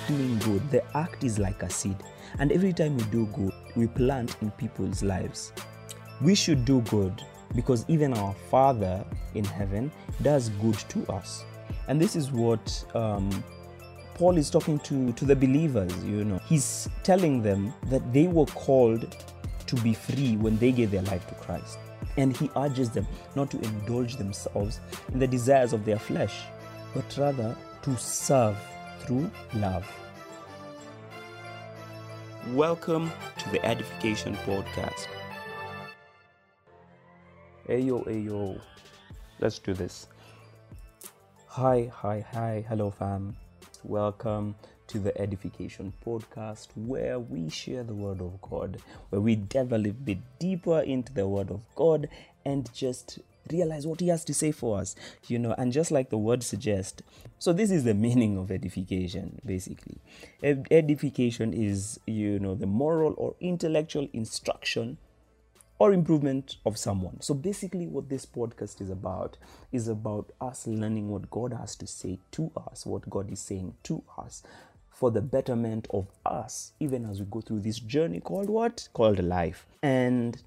doing good, the act is like a seed. And every time we do good, we plant in people's lives. We should do good because even our Father in heaven does good to us. And this is what um, Paul is talking to, to the believers, you know. He's telling them that they were called to be free when they gave their life to Christ. And he urges them not to indulge themselves in the desires of their flesh, but rather to serve through love. Welcome to the Edification Podcast. Hey yo, hey yo, let's do this. Hi, hi, hi, hello, fam. Welcome to the Edification Podcast, where we share the Word of God, where we delve a little bit deeper into the Word of God and just realize what He has to say for us, you know, and just like the word suggests. So, this is the meaning of edification, basically. Edification is, you know, the moral or intellectual instruction or improvement of someone. So basically what this podcast is about is about us learning what God has to say to us, what God is saying to us for the betterment of us even as we go through this journey called what? Called life. And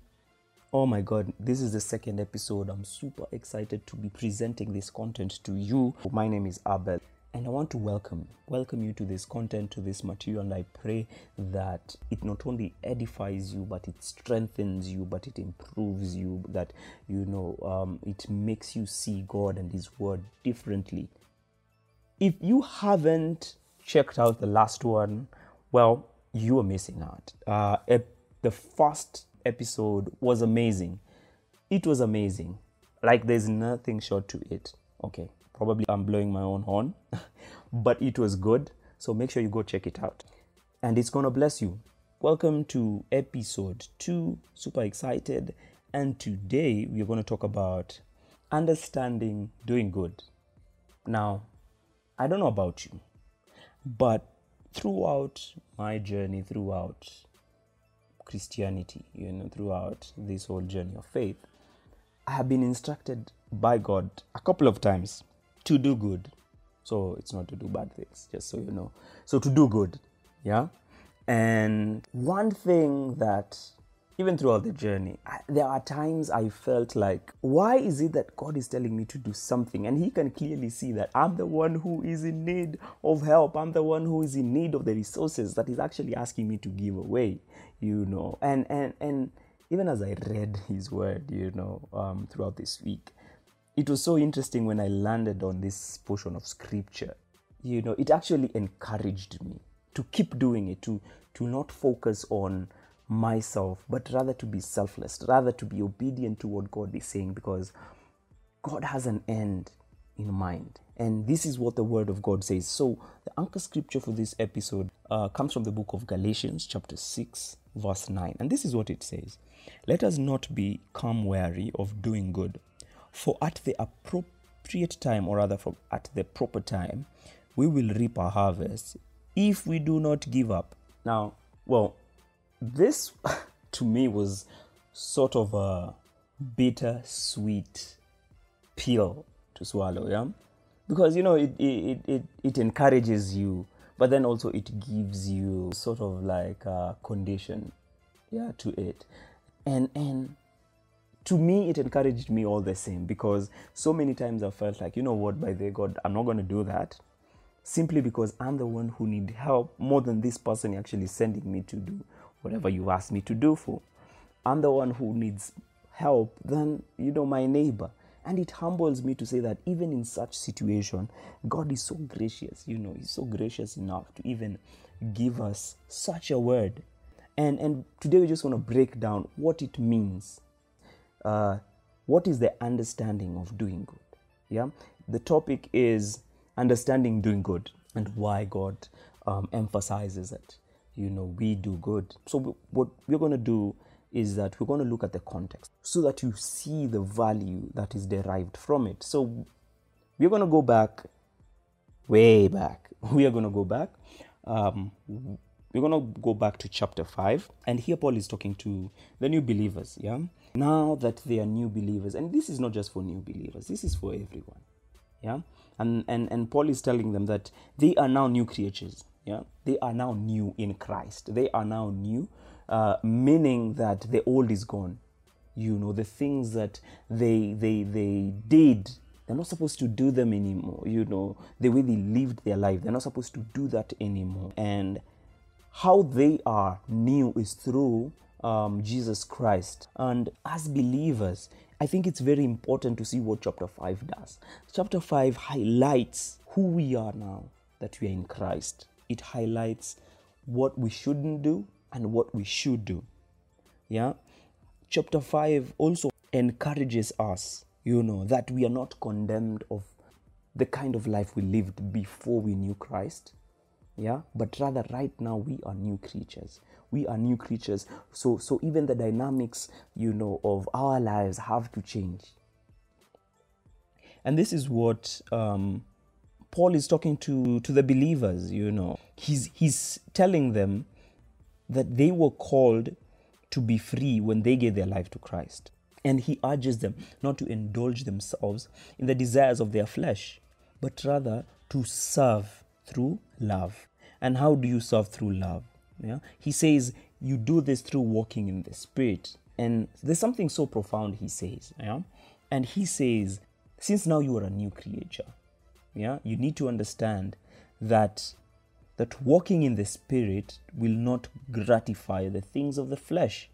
oh my god, this is the second episode. I'm super excited to be presenting this content to you. My name is Abel and I want to welcome welcome you to this content to this material and I pray that it not only edifies you but it strengthens you but it improves you that you know um, it makes you see God and his word differently if you haven't checked out the last one well you are missing out uh, the first episode was amazing it was amazing like there's nothing short to it okay Probably I'm blowing my own horn, but it was good. So make sure you go check it out. And it's to bless you. Welcome to episode two. Super excited. And today we're to talk about understanding doing good. Now, I don't know about you, but throughout my journey, throughout Christianity, you know, throughout this whole journey of faith, I have been instructed by God a couple of times to do good. So it's not to do bad things, just so you know. So to do good, yeah? And one thing that, even throughout the journey, I, there are times I felt like, why is it that God is telling me to do something? And He can clearly see that I'm the one who is in need of help. I'm the one who is in need of the resources that He's actually asking me to give away, you know. And, and, and even as I read His word, you know, um, throughout this week, it was so interesting when I landed on this portion of scripture. You know, it actually encouraged me to keep doing it, to, to not focus on myself, but rather to be selfless, rather to be obedient to what God is saying, because God has an end in mind. And this is what the Word of God says. So, the anchor scripture for this episode uh, comes from the book of Galatians, chapter 6, verse 9. And this is what it says Let us not become weary of doing good for at the appropriate time, or rather, from at the proper time, we will reap our harvest if we do not give up. Now, well, this to me was sort of a bitter sweet pill to swallow, yeah? Because you know it it, it, it encourages you, but then also it gives you sort of like a condition yeah to it. And and to me it encouraged me all the same because so many times i felt like you know what by the god i'm not going to do that simply because i'm the one who need help more than this person actually sending me to do whatever you ask me to do for i'm the one who needs help than you know my neighbor and it humbles me to say that even in such situation god is so gracious you know he's so gracious enough to even give us such a word and and today we just want to break down what it means uh, what is the understanding of doing good? Yeah, the topic is understanding doing good and why God um, emphasizes it. You know, we do good. So, what we're going to do is that we're going to look at the context so that you see the value that is derived from it. So, we're going to go back, way back. We are going to go back. Um, we're going to go back to chapter 5. And here Paul is talking to the new believers. Yeah now that they are new believers and this is not just for new believers this is for everyone yeah and and and paul is telling them that they are now new creatures Yeah, they are now new in Christ. They are now new, uh, meaning that the old is gone. You know, the things that they they they did, they're not supposed to do them anymore. You know, the way they lived their life, they're not supposed to do that anymore. And how they are new is through um, Jesus Christ. And as believers, I think it's very important to see what chapter 5 does. Chapter 5 highlights who we are now that we are in Christ it highlights what we shouldn't do and what we should do. Yeah. Chapter 5 also encourages us, you know, that we are not condemned of the kind of life we lived before we knew Christ. Yeah, but rather right now we are new creatures. We are new creatures. So so even the dynamics, you know, of our lives have to change. And this is what um, Paul is talking to, to the believers, you know. He's, he's telling them that they were called to be free when they gave their life to Christ. And he urges them not to indulge themselves in the desires of their flesh, but rather to serve through love. And how do you serve through love? Yeah? He says you do this through walking in the Spirit. And there's something so profound he says. Yeah? And he says, since now you are a new creature, yeah? You need to understand that that walking in the spirit will not gratify the things of the flesh.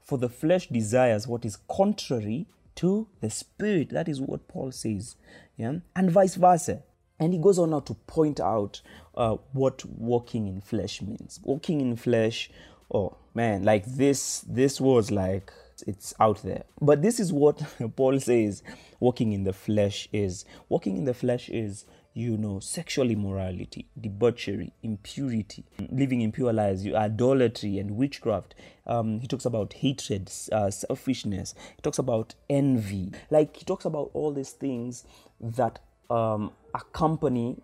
For the flesh desires what is contrary to the spirit. That is what paul says. Yeah? And vice versa. And he goes on now to point out uh, what walking in flesh means. Walking in flesh oh man like this this was like it's out there. But this is what Paul says walking in the flesh is. Walking in the flesh is, you know, sexual immorality, debauchery, impurity, living impure lives, idolatry, and witchcraft. Um, he talks about hatred, uh, selfishness. He talks about envy. Like, he talks about all these things that um, accompany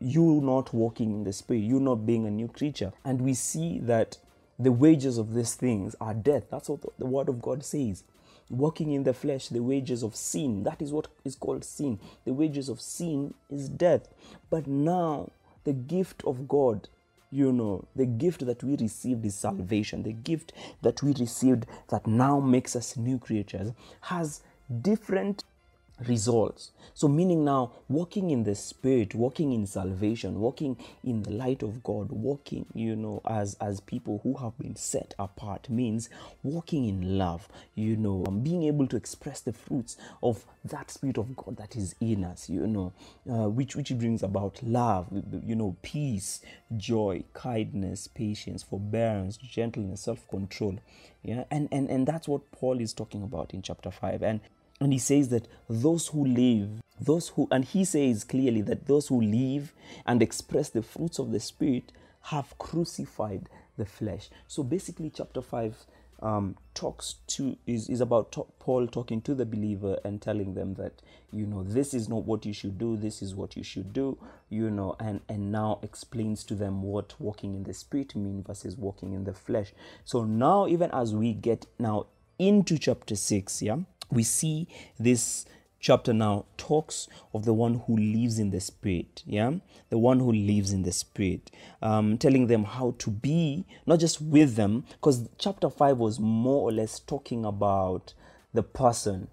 you not walking in the spirit, you not being a new creature. And we see that the wages of these things are death. That's what the word of God says. Walking in the flesh, the wages of sin, that is what is called sin. The wages of sin is death. But now, the gift of God, you know, the gift that we received is salvation. The gift that we received that now makes us new creatures has different results. So, meaning now walking in the spirit, walking in salvation, walking in the light of God, walking, you know, as as people who have been set apart means walking in love, you know, um, being able to express the fruits of that spirit of God that is in us, you know, uh, which which brings about love, you know, peace, joy, kindness, patience, forbearance, gentleness, self-control. Yeah, and and and that's what Paul is talking about in chapter 5. And and he says that those who live, those who, and he says clearly that those who live and express the fruits of the Spirit have crucified the flesh. So basically, chapter 5 um, talks to is, is about Paul talking to the believer and telling them that you know this is not what you should do this is what you should do you know and and now explains to them what walking in the spirit mean versus walking in the flesh so now even as we get now into chapter 6 yeah we see this chapter now talks of the one who lives in the spirit yeah the one who lives in the spirit um, telling them how to be not just with them because chapter 5 was more or less talking about the person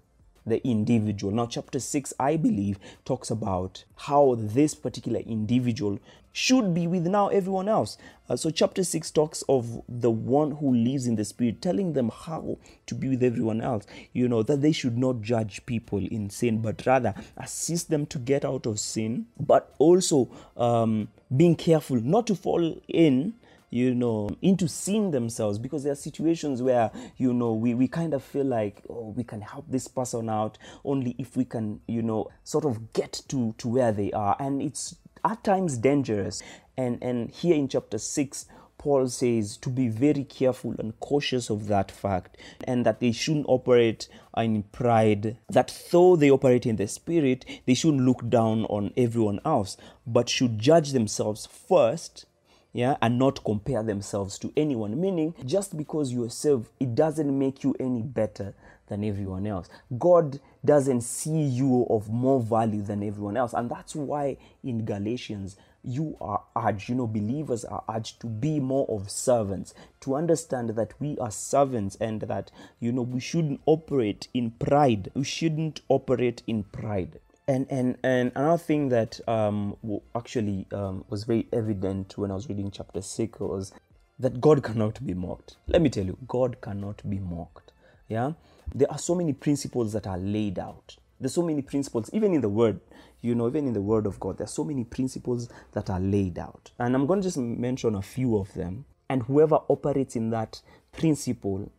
the individual. Now, chapter 6, I believe, talks about how this particular individual should be with now everyone else. Uh, so, chapter 6 talks of the one who lives in the Spirit, telling them how to be with everyone else. You know, that they should not judge people in sin, but rather assist them to get out of sin, but also um, being careful not to fall in you know, into seeing themselves because there are situations where, you know, we, we kind of feel like, oh, we can help this person out only if we can, you know, sort of get to, to where they are. And it's at times dangerous. And, and here in chapter 6, Paul says to be very careful and cautious of that fact, and that they shouldn't operate in pride, that though they operate in the spirit, they shouldn't look down on everyone else, but should judge themselves first yeah and not compare themselves to anyone meaning just because you're saved it doesn't make you any better than everyone else. God doesn't see you of more value than everyone else. And that's why in Galatians, you are urged, you know, believers are urged to be more of servants, to understand that we are servants and that, you know, we shouldn't operate in pride. We shouldn't operate in pride. And, and, and another thing that um, actually um, was very evident when I was reading chapter 6 was that God cannot be mocked. Let me tell you, God cannot be mocked. Yeah? There are so many principles that are laid out. There's so many principles, even in the Word, you know, even in the Word of God, there's so many principles that are laid out. And I'm going to just mention a few of them. And whoever operates in that principle,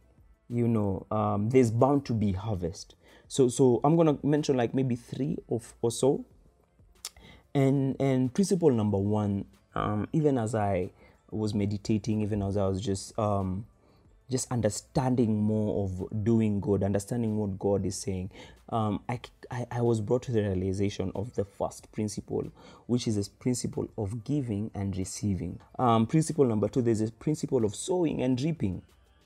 you know, um, there's bound to be harvest. So, so I'm to mention like maybe three of or so. And and principle number one, um, even as I was meditating, even as I was just um, just understanding more of doing good, understanding what God is saying, um, I, I, I, was brought to the realization of the first principle, which is this principle of giving and receiving. Um, principle number two, there's a principle of sowing and reaping.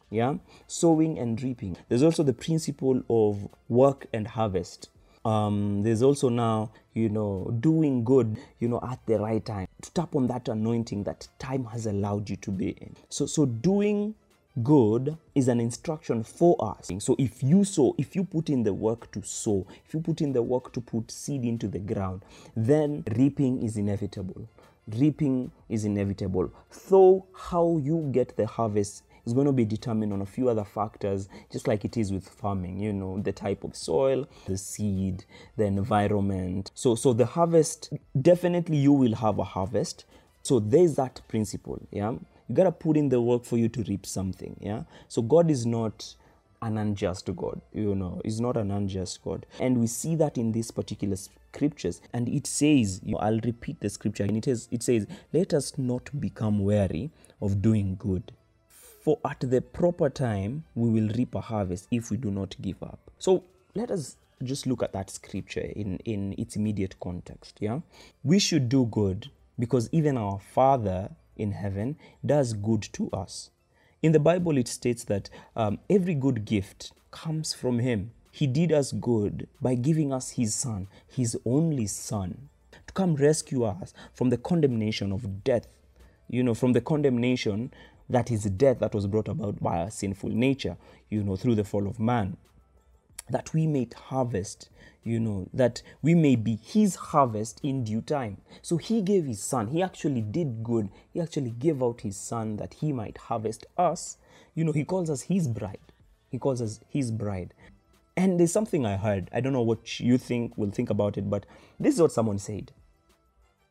Yeah, sowing and reaping. There's also the principle of work and harvest. Um, there's also now, you know, doing good, you know, at the right time to tap on that anointing that time has allowed you to be in. So, so doing good is an instruction for us. So if you sow, if you put in the work to sow, if you put in the work to put seed into the ground, then reaping is inevitable. Reaping is inevitable. Though how you get the harvest is going to be determined on a few other factors, just like it is with farming, you know, the type of soil, the seed, the environment. So so the harvest definitely you will have a harvest. So there's that principle, yeah? You gotta put in the work for you to reap something yeah? So god is not an unjust god you know? Is not an unjust god. And we see that in this particular scriptures. And it says you know, i'll repeat the scripture. And it is it says let us not become weary of doing good for at the proper time we will reap a harvest if we do not give up so let us just look at that scripture in in its immediate context yeah we should do good because even our father in heaven does good to us. In the Bible, it states that um, every good gift comes from Him. He did us good by giving us His Son, His only Son, to come rescue us from the condemnation of death. You know, from the condemnation that is death that was brought about by our sinful nature, you know, through the fall of man that we may harvest, you know, that we may be his harvest in due time. So he gave his son. He actually did good. He actually gave out his son that he might harvest us. You know, he calls us his bride. He calls us his bride. And there's something I heard. I don't know what you think will think about it, but this is what someone said.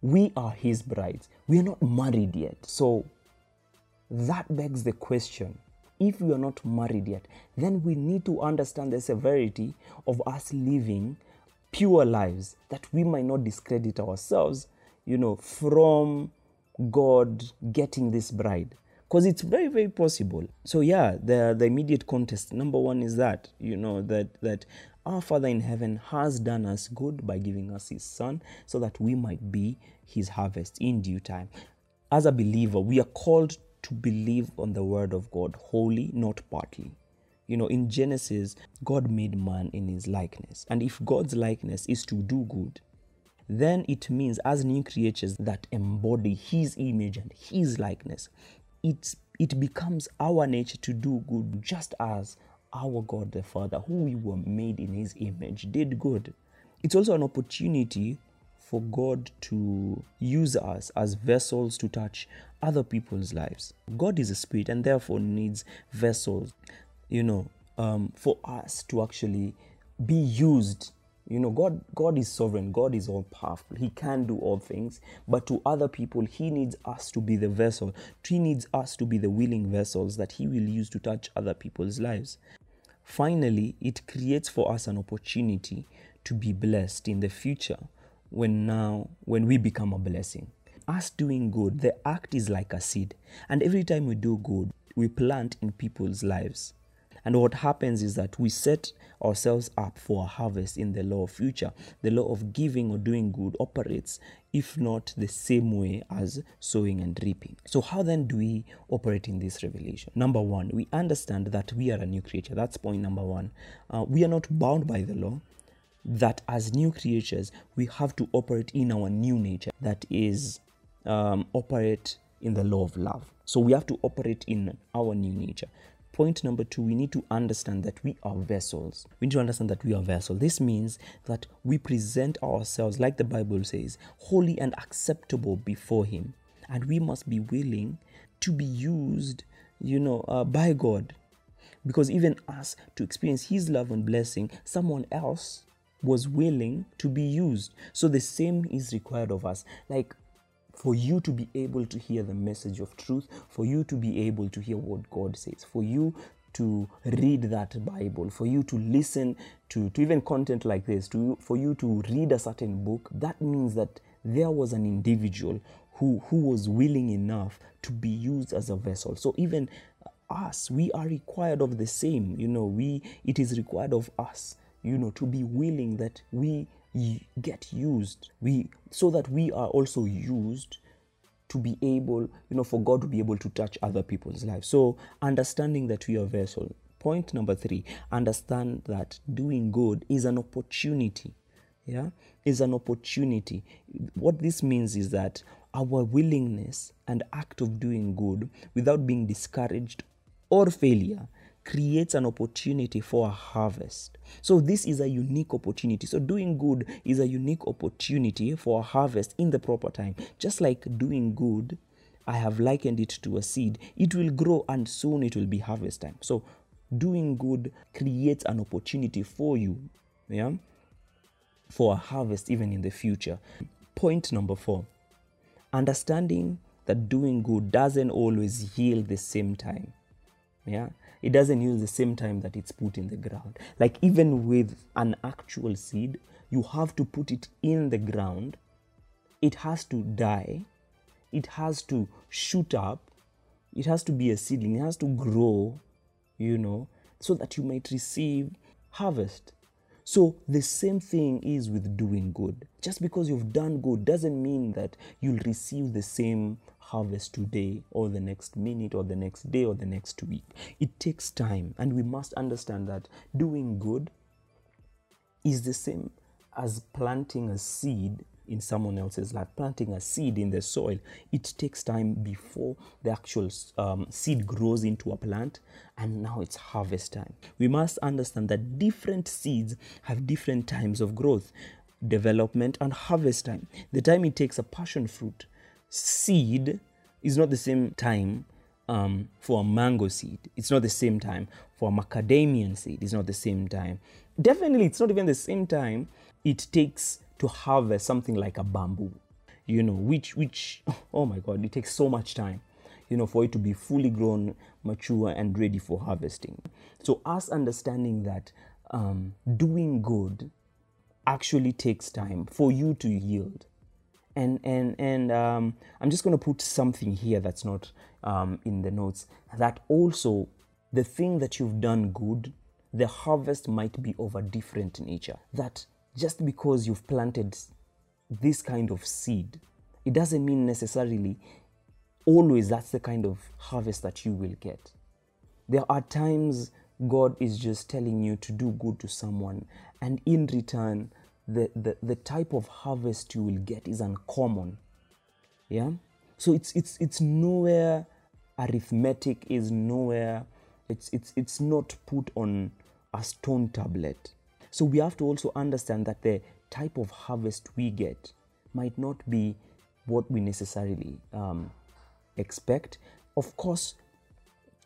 We are his brides. We are not married yet. So that begs the question if we are not married yet, then we need to understand the severity of us living pure lives that we might not discredit ourselves, you know, from God getting this bride. Because it's very, very possible. So yeah, the the immediate context, number one is that, you know, that that our Father in heaven has done us good by giving us his son so that we might be his harvest in due time. As a believer, we are called to believe on the word of God wholly, not partly. You know, in Genesis, God made man in his likeness. And if God's likeness is to do good, then it means as new creatures that embody his image and his likeness, it's, it becomes our nature to do good just as our God the Father, who we were made in his image, did good. It's also an opportunity for God to use us as vessels to touch other people's lives. God is a spirit and therefore needs vessels, you know, um, for us to actually be used. You know, God, God is sovereign. God is all powerful. He can do all things. But to other people, He needs us to be the vessel. He needs us to be the willing vessels that He will use to touch other people's lives. Finally, it creates for us an opportunity to be blessed in the future when now when we become a blessing us doing good the act is like a seed and every time we do good we plant in people's lives and what happens is that we set ourselves up for a harvest in the law of future the law of giving or doing good operates if not the same way as sowing and reaping. So, how then do we operate in this revelation? Number one, we understand that we are a new creature. That's point number one. Uh, we are not bound by the law. That as new creatures, we have to operate in our new nature, that is, um, operate in the law of love. So, we have to operate in our new nature. Point number two, we need to understand that we are vessels. We need to understand that we are vessels. This means that we present ourselves, like the Bible says, holy and acceptable before Him. And we must be willing to be used, you know, uh, by God. Because even us to experience His love and blessing, someone else was willing to be used. So the same is required of us. Like for you to be able to hear the message of truth, for you to be able to hear what God says, for you to read that Bible, for you to listen to, to even content like this, to, for you to read a certain book, that means that there was an individual who, who was willing enough to be used as a vessel. So even us, we are required of the same. You know, we it is required of us, you know, to be willing that we get used. We so that we are also used to be able you know for god to be able to touch other people's lives. So understanding that we are vessel. Point number three understand that doing good is an opportunity. Yeah? Is an opportunity. What this means is that our willingness and act of doing good without being discouraged or failure creates an opportunity for a harvest. So, this is a unique opportunity. So, doing good is a unique opportunity for a harvest in the proper time. Just like doing good, I have likened it to a seed, it will grow and soon it will be harvest time. So, doing good creates an opportunity for you, yeah, for a harvest even in the future. Point number four understanding that doing good doesn't always yield the same time. Yeah, it doesn't use the same time that it's put in the ground. Like even with an actual seed, you have to put it in the ground. It has to die. It has to shoot up. It has to be a seedling. It has to grow, you know, so that you might receive harvest. So the same thing is with doing good. Just because you've done good doesn't mean that you'll receive the same harvest today or the next minute or the next day or the next week. It takes time, and we must understand that doing good is the same as planting a seed in someone else's life, planting a seed in the soil. It takes time before the actual um, seed grows into a plant, and now it's harvest time. We must understand that different seeds have different times of growth, development, and harvest time. The time it takes a passion fruit seed is not the same time um, for a mango seed. It's not the same time for a macadamian seed. It's not the same time. Definitely, it's not even the same time it takes to harvest something like a bamboo. You know, which which oh my god, it takes so much time. You know, for it to be fully grown, mature, and ready for harvesting. So, us understanding that um, doing good actually takes time for you to yield and and and um, I'm just going to put something here that's not um, in the notes. That also the thing that you've done good, the harvest might be of a different nature. That just because you've planted this kind of seed, it doesn't mean necessarily always that's the kind of harvest that you will get. There are times God is just telling you to do good to someone, and in return, the, the, the type of harvest you will get is uncommon. Yeah? So it's it's it's nowhere arithmetic is nowhere it's it's it's not put on a stone tablet. So we have to also understand that the type of harvest we get might not be what we necessarily um, expect. Of course,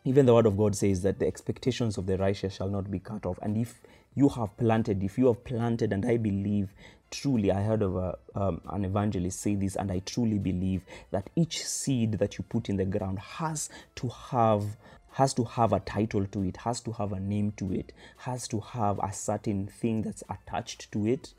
even the word of God says that the expectations of the righteous shall not be cut off. And if you have planted, if you have planted, and I believe truly, I heard of a, um, an evangelist say this, and I truly believe that each seed that you put in the ground has to have has to have a title to it, has to have a name to it, has to have a certain thing that's attached to it,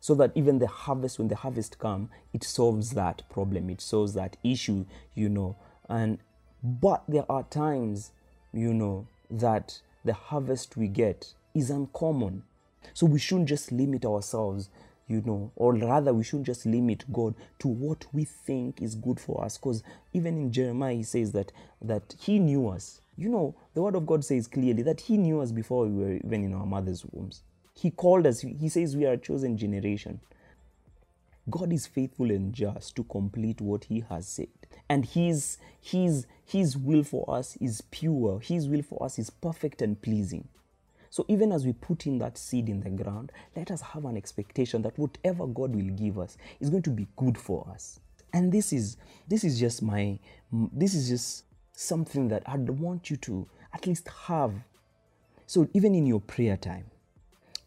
so that even the harvest, when the harvest come, it solves that problem, it solves that issue, you know. And but there are times, you know, that the harvest we get is uncommon. So we shouldn't just limit ourselves, you know, or rather, we shouldn't just limit God to what we think is good for us. Because even in Jeremiah, he says that that He knew us. You know, the Word of God says clearly that He knew us before we were even in our mother's wombs. He called us. He says we are a chosen generation. God is faithful and just to complete what He has said. And His, His, His will for us is pure. His will for us is perfect and pleasing. So even as we put in that seed in the ground, let us have an expectation that whatever God will give us is going to be good for us. And this is this is just my this is just something that I'd want you to at least have. So even in your prayer time,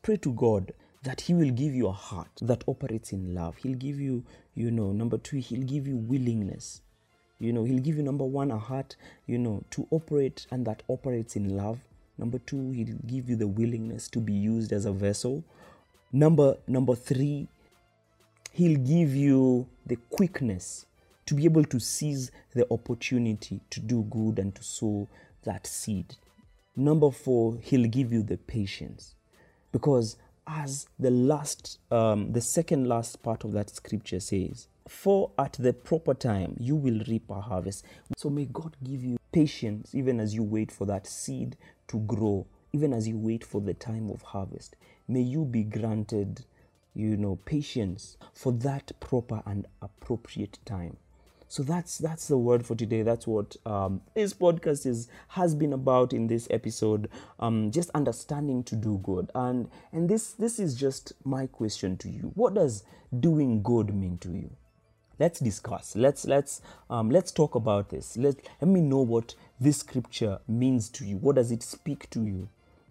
pray to God that he will give you a heart that operates in love. He'll give you, you know, number 2, he'll give you willingness. You know, he'll give you number 1 a heart, you know, to operate and that operates in love. Number 2, he'll give you the willingness to be used as a vessel. Number number 3, he'll give you the quickness to be able to seize the opportunity to do good and to sow that seed. Number 4, he'll give you the patience because as the last, um, the second last part of that scripture says, For at the proper time you will reap a harvest. So may God give you patience even as you wait for that seed to grow, even as you wait for the time of harvest. May you be granted, you know, patience for that proper and appropriate time. So that's that's the word for today. That's what um, this podcast is has been about in this episode. Um, just understanding to do good, and and this this is just my question to you. What does doing good mean to you? Let's discuss. Let's let's um, let's talk about this. Let let me know what this scripture means to you. What does it speak to you?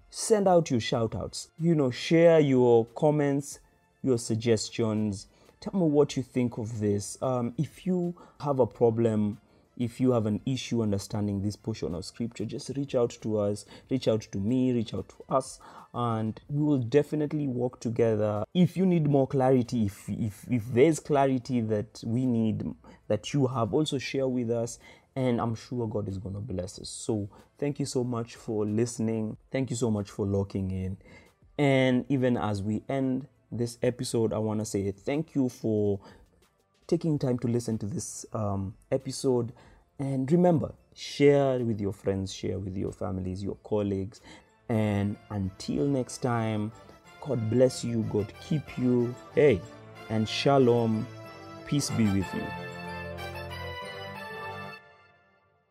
Send out your shout outs. You know, share your comments, your suggestions Tell me what you think of this. Um, if you have a problem, if you have an issue understanding this portion of scripture, just reach out to us, reach out to me, reach out to us, and we will definitely work together. If you need more clarity, if if, if there's clarity that we need, that you have, also share with us. And I'm sure God is going to bless us. So, thank you so much for listening. Thank you so much for locking in. And even as we end this episode, I want to say thank you for taking time to listen to this um, episode. And remember, share with your friends, share with your families, your colleagues. And until next time, God bless you, God keep you. Hey, and shalom. Peace be with you.